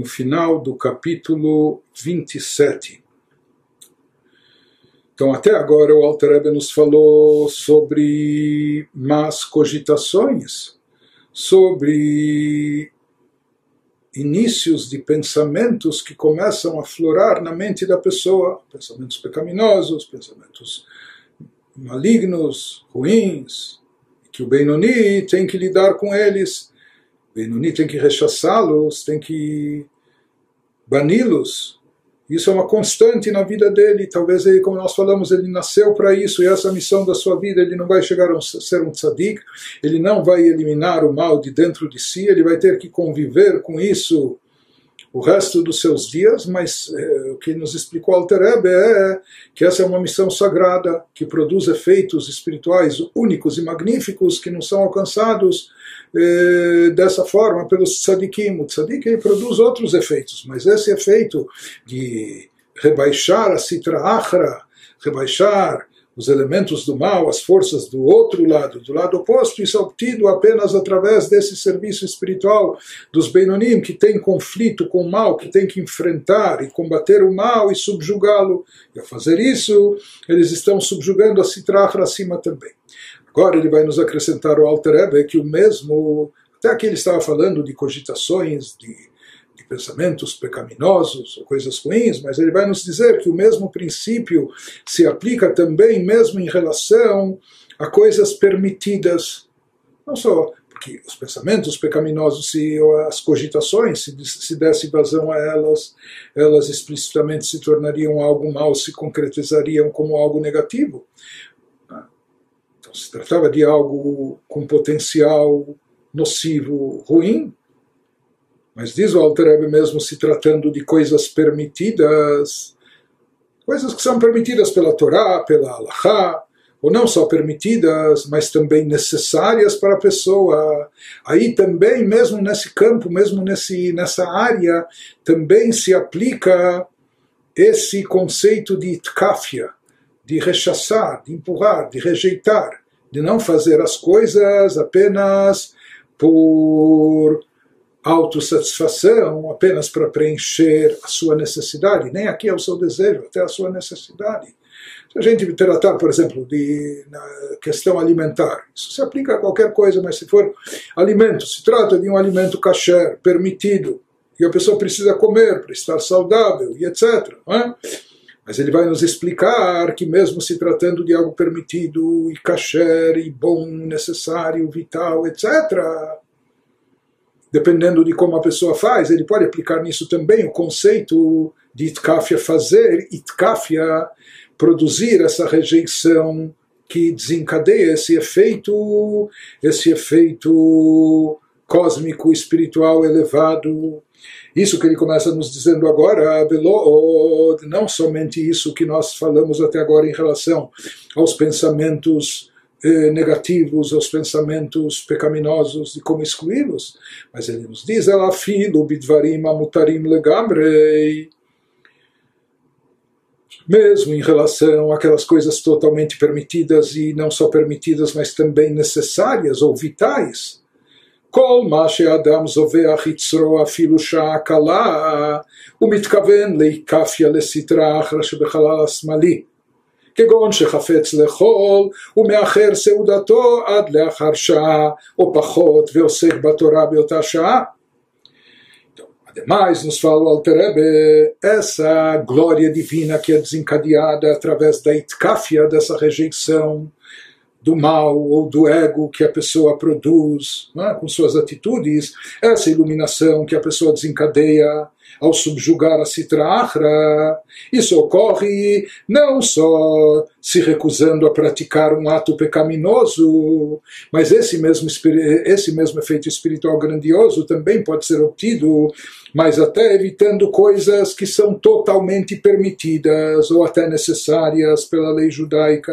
no final do capítulo 27. Então, até agora, o Alter Ebe nos falou sobre más cogitações, sobre inícios de pensamentos que começam a florar na mente da pessoa, pensamentos pecaminosos, pensamentos malignos, ruins, que o Benoni tem que lidar com eles, Benoni tem que rechaçá-los, tem que bani-los, isso é uma constante na vida dele. Talvez ele, como nós falamos, ele nasceu para isso e essa é a missão da sua vida. Ele não vai chegar a ser um tzadik, ele não vai eliminar o mal de dentro de si, ele vai ter que conviver com isso o resto dos seus dias, mas é, o que nos explicou Alter é que essa é uma missão sagrada que produz efeitos espirituais únicos e magníficos que não são alcançados eh, dessa forma pelos tzadikim. O tzadik produz outros efeitos, mas esse efeito de rebaixar a citra achra, rebaixar os elementos do mal, as forças do outro lado, do lado oposto, isso é obtido apenas através desse serviço espiritual dos Benonim, que tem conflito com o mal, que tem que enfrentar e combater o mal e subjugá-lo. E ao fazer isso, eles estão subjugando a Citrafra acima também. Agora ele vai nos acrescentar o Alter Ebe, que o mesmo, até aqui ele estava falando de cogitações, de pensamentos pecaminosos ou coisas ruins, mas ele vai nos dizer que o mesmo princípio se aplica também mesmo em relação a coisas permitidas. Não só porque os pensamentos pecaminosos, se as cogitações, se, se desse vazão a elas, elas explicitamente se tornariam algo mal, se concretizariam como algo negativo. Então, se tratava de algo com potencial nocivo, ruim, mas diz o Alter mesmo se tratando de coisas permitidas, coisas que são permitidas pela Torá, pela Allahá, ou não só permitidas, mas também necessárias para a pessoa. Aí também, mesmo nesse campo, mesmo nesse, nessa área, também se aplica esse conceito de itkafia, de rechaçar, de empurrar, de rejeitar de não fazer as coisas apenas por autossatisfação, apenas para preencher a sua necessidade, nem aqui é o seu desejo, até a sua necessidade. Se a gente tratar, por exemplo, de questão alimentar, isso se aplica a qualquer coisa, mas se for alimento, se trata de um alimento kasher, permitido, e a pessoa precisa comer para estar saudável e etc. É? Mas ele vai nos explicar que, mesmo se tratando de algo permitido, e kasher, e bom, necessário, vital, etc., dependendo de como a pessoa faz, ele pode aplicar nisso também o conceito de itkafia fazer, itkafia produzir essa rejeição que desencadeia esse efeito, esse efeito cósmico, espiritual elevado. Isso que ele começa nos dizendo agora, não somente isso que nós falamos até agora em relação aos pensamentos eh, negativos, aos pensamentos pecaminosos e como excluí-los, mas ele nos diz, ela filo bidvarim amutarim legamrei, mesmo em relação àquelas coisas totalmente permitidas e não só permitidas, mas também necessárias ou vitais, כל מה שאדם זובח יצרו אפילו שעה קלה, הוא מתכוון להיקפיה לסטרה אחרא שבחלל השמאלי. כגון שחפץ לאכול ומאחר סעודתו עד לאחר שעה או פחות ועוסק בתורה באותה שעה. Ademais, nos fala o Alterebe, essa glória divina que é desencadeada através da itkafia, dessa rejeição do mal ou do ego que a pessoa produz é? com suas atitudes, essa iluminação que a pessoa desencadeia ao subjugar a Sitra Achra, isso ocorre não só se recusando a praticar um ato pecaminoso, mas esse mesmo, esse mesmo efeito espiritual grandioso também pode ser obtido, mas até evitando coisas que são totalmente permitidas ou até necessárias pela lei judaica.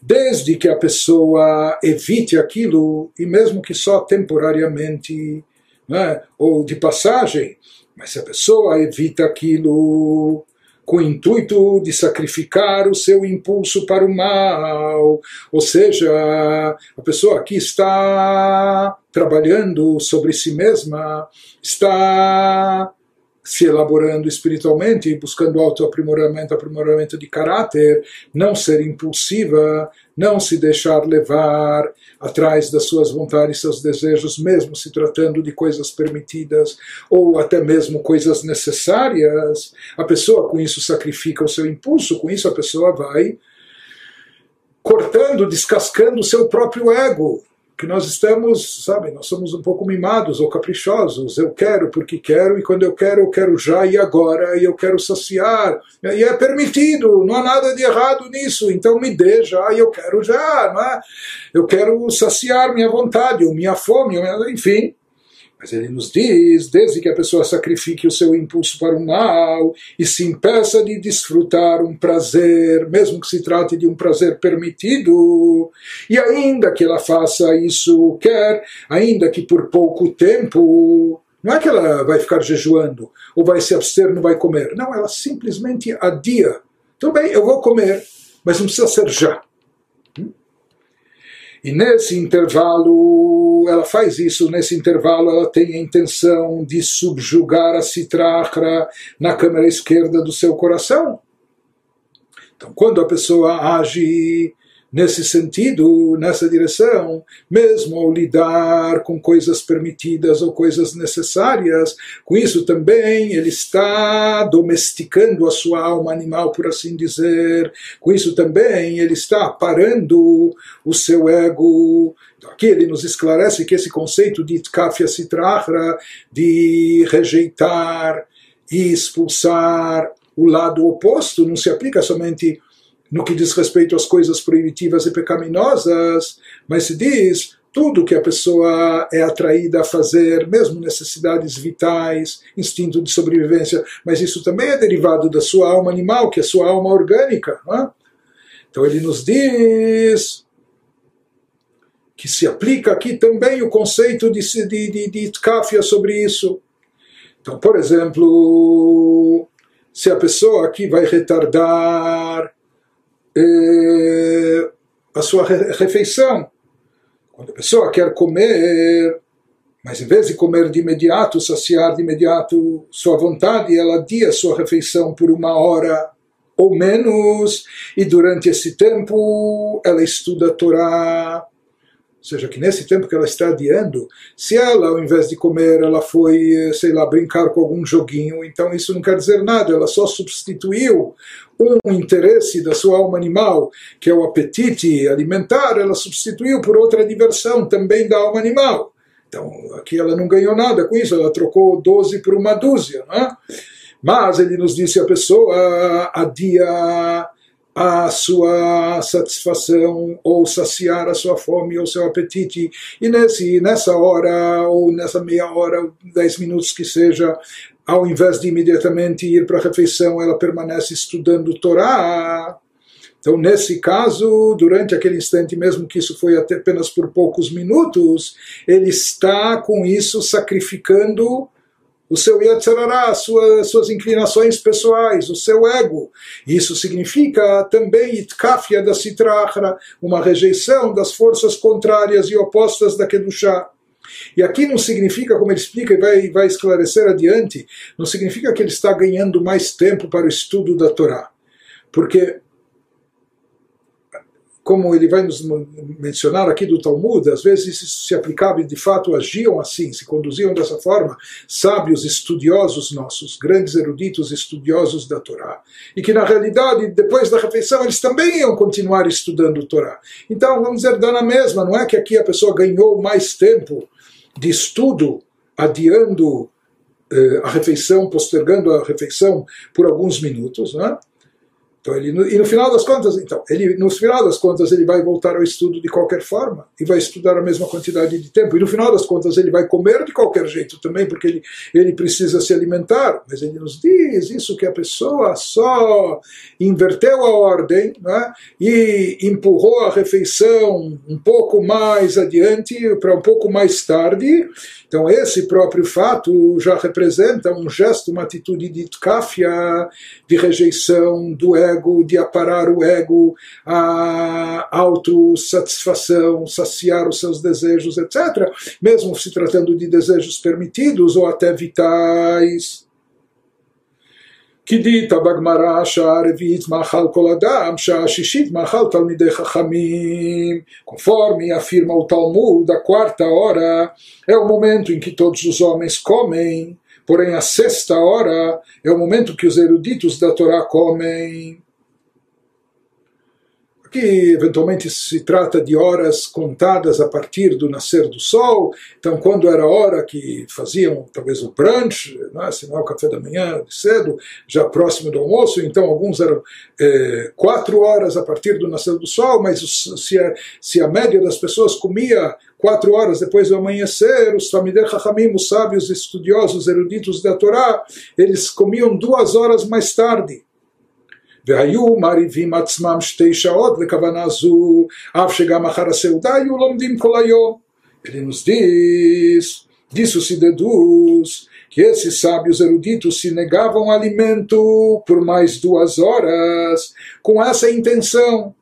Desde que a pessoa evite aquilo, e mesmo que só temporariamente, né, ou de passagem, mas se a pessoa evita aquilo com o intuito de sacrificar o seu impulso para o mal. Ou seja, a pessoa aqui está trabalhando sobre si mesma, está se elaborando espiritualmente, buscando autoaprimoramento, aprimoramento de caráter, não ser impulsiva, não se deixar levar atrás das suas vontades, seus desejos, mesmo se tratando de coisas permitidas ou até mesmo coisas necessárias. A pessoa com isso sacrifica o seu impulso, com isso a pessoa vai cortando, descascando o seu próprio ego que nós estamos, sabe, nós somos um pouco mimados ou caprichosos. Eu quero porque quero, e quando eu quero, eu quero já e agora, e eu quero saciar. E é permitido, não há nada de errado nisso, então me dê já e eu quero já, não é? Eu quero saciar minha vontade, ou minha fome, enfim. Mas ele nos diz, desde que a pessoa sacrifique o seu impulso para o mal e se impeça de desfrutar um prazer, mesmo que se trate de um prazer permitido, e ainda que ela faça isso quer, ainda que por pouco tempo, não é que ela vai ficar jejuando ou vai se abster, não vai comer. Não, ela simplesmente adia. Tudo bem, eu vou comer, mas não precisa ser já. E nesse intervalo, ela faz isso, nesse intervalo ela tem a intenção de subjugar a citrahra na câmara esquerda do seu coração. Então, quando a pessoa age nesse sentido, nessa direção, mesmo ao lidar com coisas permitidas ou coisas necessárias, com isso também ele está domesticando a sua alma animal, por assim dizer, com isso também ele está parando o seu ego. Aqui ele nos esclarece que esse conceito de tkafia citrahra, de rejeitar e expulsar o lado oposto, não se aplica somente no que diz respeito às coisas proibitivas e pecaminosas, mas se diz tudo que a pessoa é atraída a fazer, mesmo necessidades vitais, instinto de sobrevivência, mas isso também é derivado da sua alma animal, que é a sua alma orgânica. É? Então ele nos diz que se aplica aqui também o conceito de, de, de, de tkafia sobre isso. Então, por exemplo, se a pessoa aqui vai retardar eh, a sua refeição. Quando a pessoa quer comer, mas em vez de comer de imediato, saciar de imediato sua vontade, ela adia sua refeição por uma hora ou menos, e durante esse tempo ela estuda a Torá, ou seja, que nesse tempo que ela está adiando, se ela, ao invés de comer, ela foi, eh, sei lá, brincar com algum joguinho, então isso não quer dizer nada, ela só substituiu um interesse da sua alma animal, que é o apetite alimentar, ela substituiu por outra diversão também da alma animal. Então, aqui ela não ganhou nada com isso, ela trocou 12 por uma dúzia, não é? Mas ele nos disse a pessoa adia a sua satisfação ou saciar a sua fome ou seu apetite. E nesse nessa hora ou nessa meia hora dez minutos que seja ao invés de imediatamente ir para a refeição ela permanece estudando Torá. Então nesse caso durante aquele instante mesmo que isso foi até apenas por poucos minutos ele está com isso sacrificando o seu Yetzirará, suas, suas inclinações pessoais, o seu ego. Isso significa também Itkafia da Sitrahra, uma rejeição das forças contrárias e opostas da Kedushá. E aqui não significa, como ele explica e vai, vai esclarecer adiante, não significa que ele está ganhando mais tempo para o estudo da Torá. Porque como ele vai nos mencionar aqui do Talmud, às vezes isso se aplicava e de fato agiam assim, se conduziam dessa forma, sábios estudiosos nossos, grandes eruditos estudiosos da Torá, e que na realidade, depois da refeição, eles também iam continuar estudando a Torá. Então, vamos dizer, dá na mesma, não é que aqui a pessoa ganhou mais tempo de estudo, adiando eh, a refeição, postergando a refeição por alguns minutos, não é? Então ele, e no final das contas, então, ele, no final das contas, ele vai voltar ao estudo de qualquer forma e vai estudar a mesma quantidade de tempo. E no final das contas, ele vai comer de qualquer jeito também, porque ele, ele precisa se alimentar. Mas ele nos diz isso que a pessoa só inverteu a ordem né, e empurrou a refeição um pouco mais adiante, para um pouco mais tarde. Então, esse próprio fato já representa um gesto, uma atitude de tkafia, de rejeição do ego ego, de aparar o ego, a autossatisfação, saciar os seus desejos, etc., mesmo se tratando de desejos permitidos ou até vitais. כי דית בגמרא שהרביעית מאכל כל אדם, שהשישית מאכל תלמידי חכמים. Conforme afirma o Talmud, a quarta hora é o momento em que todos os homens comem, porém a sexta hora é o momento que os eruditos da Torá comem que eventualmente se trata de horas contadas a partir do nascer do sol. Então, quando era a hora que faziam talvez o brunch, né, se não é o café da manhã de cedo, já próximo do almoço, então alguns eram é, quatro horas a partir do nascer do sol, mas se a, se a média das pessoas comia quatro horas depois do amanhecer, os Tamider Chachamim, os sábios estudiosos eruditos da Torá, eles comiam duas horas mais tarde. והיו מעריבים עצמם שתי שעות לכוונה זו, אף שגם אחר הסעודה היו לומדים כל היום. Ele nos diz, disso se deduz, que esses sábios eruditos se negavam alimento por mais duas horas, com essa intenção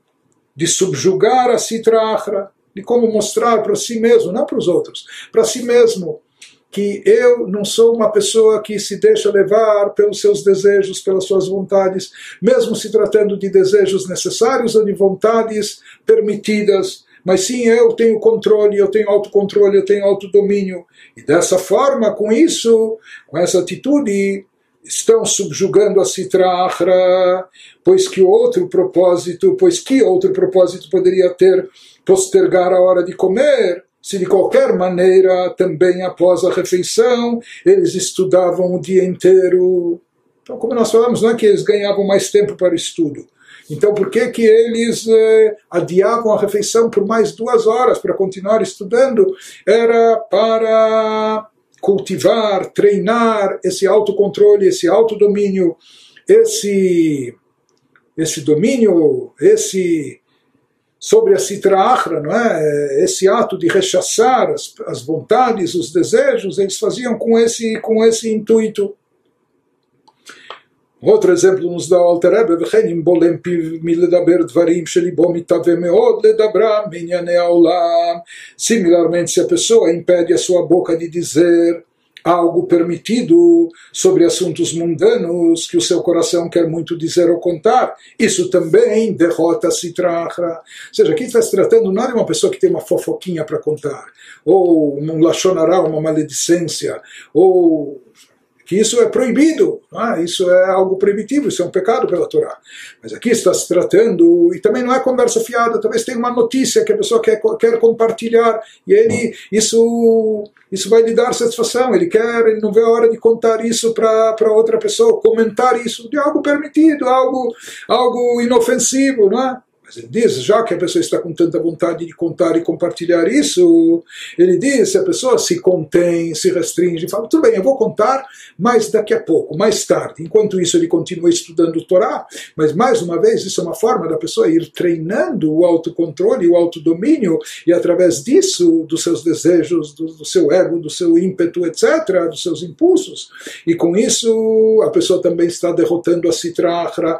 de subjugar a citrahra, de como mostrar para si mesmo, não para os outros, para si mesmo, que eu não sou uma pessoa que se deixa levar pelos seus desejos, pelas suas vontades, mesmo se tratando de desejos necessários ou de vontades permitidas, mas sim eu tenho controle, eu tenho autocontrole, eu tenho autodomínio. E dessa forma, com isso, com essa atitude, estão subjugando a citrahra, pois que outro propósito, pois que outro propósito poderia ter postergar a hora de comer, se de qualquer maneira, também após a refeição, eles estudavam o dia inteiro. Então, como nós falamos, não é que eles ganhavam mais tempo para o estudo. Então, por que, que eles eh, adiavam a refeição por mais duas horas para continuar estudando? Era para cultivar, treinar esse autocontrole, esse autodomínio, esse, esse domínio, esse sobre a Sitra Achra, não é? Esse ato de rechaçar as, as vontades, os desejos, eles faziam com esse, com esse intuito. outro exemplo nos dá o Alter Rebbe, וכן אם בולם פיו מלדבר דברים שליבו מתהווה מאוד לדברם בענייני העולם. Similarmente, se a pessoa impede a sua boca de dizer algo permitido sobre assuntos mundanos que o seu coração quer muito dizer ou contar. Isso também derrota a Citrahra. Ou seja, aqui está se tratando não de uma pessoa que tem uma fofoquinha para contar, ou um lachonará, uma maledicência, ou que isso é proibido, é? isso é algo proibitivo, isso é um pecado pela Torá. Mas aqui está se tratando, e também não é conversa fiada, talvez tenha uma notícia que a pessoa quer, quer compartilhar, e ele, isso, isso vai lhe dar satisfação, ele quer, ele não vê a hora de contar isso para outra pessoa, comentar isso de algo permitido, algo, algo inofensivo, não é? Ele diz, já que a pessoa está com tanta vontade de contar e compartilhar isso, ele diz, se a pessoa se contém, se restringe, fala, tudo bem, eu vou contar, mas daqui a pouco, mais tarde. Enquanto isso, ele continua estudando o Torá, mas mais uma vez, isso é uma forma da pessoa ir treinando o autocontrole, o autodomínio, e através disso, dos seus desejos, do, do seu ego, do seu ímpeto, etc., dos seus impulsos. E com isso, a pessoa também está derrotando a citrahra,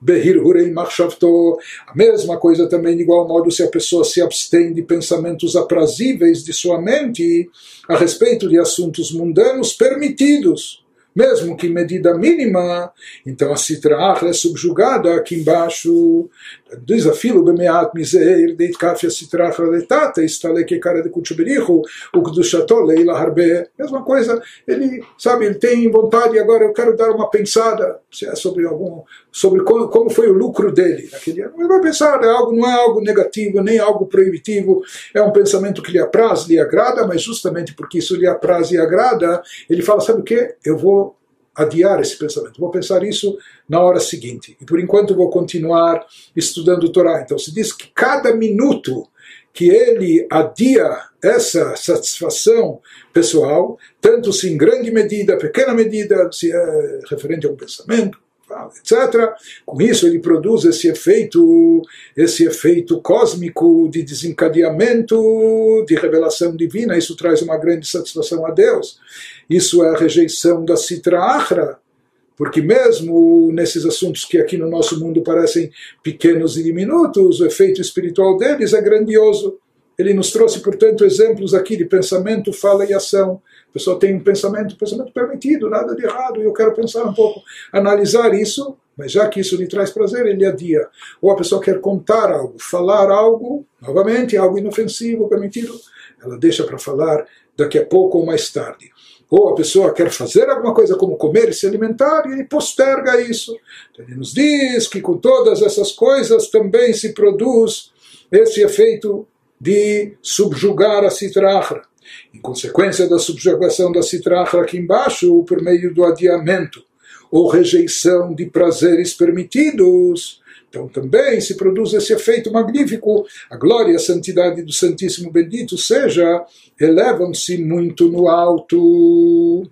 Behirhurei Machshavto. A mesma coisa também, de igual modo, se a pessoa se abstém de pensamentos aprazíveis de sua mente a respeito de assuntos mundanos permitidos mesmo que em medida mínima, então a Achra é subjugada aqui embaixo. Diz a filo bemeat miseir deit kafia Sitra Achra letata istale que cara de kuchuberichu o kdushato leila harbe. Mesma coisa, ele sabe, ele tem vontade agora eu quero dar uma pensada se é sobre algum sobre como, como foi o lucro dele naquele dia. Ele vai pensar, é algo, não é algo negativo, nem algo proibitivo, é um pensamento que lhe apraz, lhe agrada, mas justamente porque isso lhe apraz e agrada, ele fala, sabe o que? Eu vou adiar esse pensamento. Vou pensar isso na hora seguinte. E por enquanto vou continuar estudando o Torá. Então se diz que cada minuto que ele adia essa satisfação pessoal, tanto se em grande medida, pequena medida, se é referente a um pensamento, etc. Com isso ele produz esse efeito, esse efeito cósmico de desencadeamento, de revelação divina. Isso traz uma grande satisfação a Deus. Isso é a rejeição da Sitra Achra, porque mesmo nesses assuntos que aqui no nosso mundo parecem pequenos e diminutos, o efeito espiritual deles é grandioso. Ele nos trouxe, portanto, exemplos aqui de pensamento, fala e ação. A pessoa tem um pensamento, pensamento permitido, nada de errado, e eu quero pensar um pouco, analisar isso, mas já que isso lhe traz prazer, ele adia. Ou a pessoa quer contar algo, falar algo, novamente, algo inofensivo, permitido, ela deixa para falar daqui a pouco ou mais tarde. Ou a pessoa quer fazer alguma coisa como comer e se alimentar, e ele posterga isso. Então, ele nos diz que com todas essas coisas também se produz esse efeito de subjugar a citrahra. Em consequência da subjugação da citrahra aqui embaixo, por meio do adiamento ou rejeição de prazeres permitidos, então também se produz esse efeito magnífico. A glória e a santidade do Santíssimo Bendito seja, elevam-se muito no alto.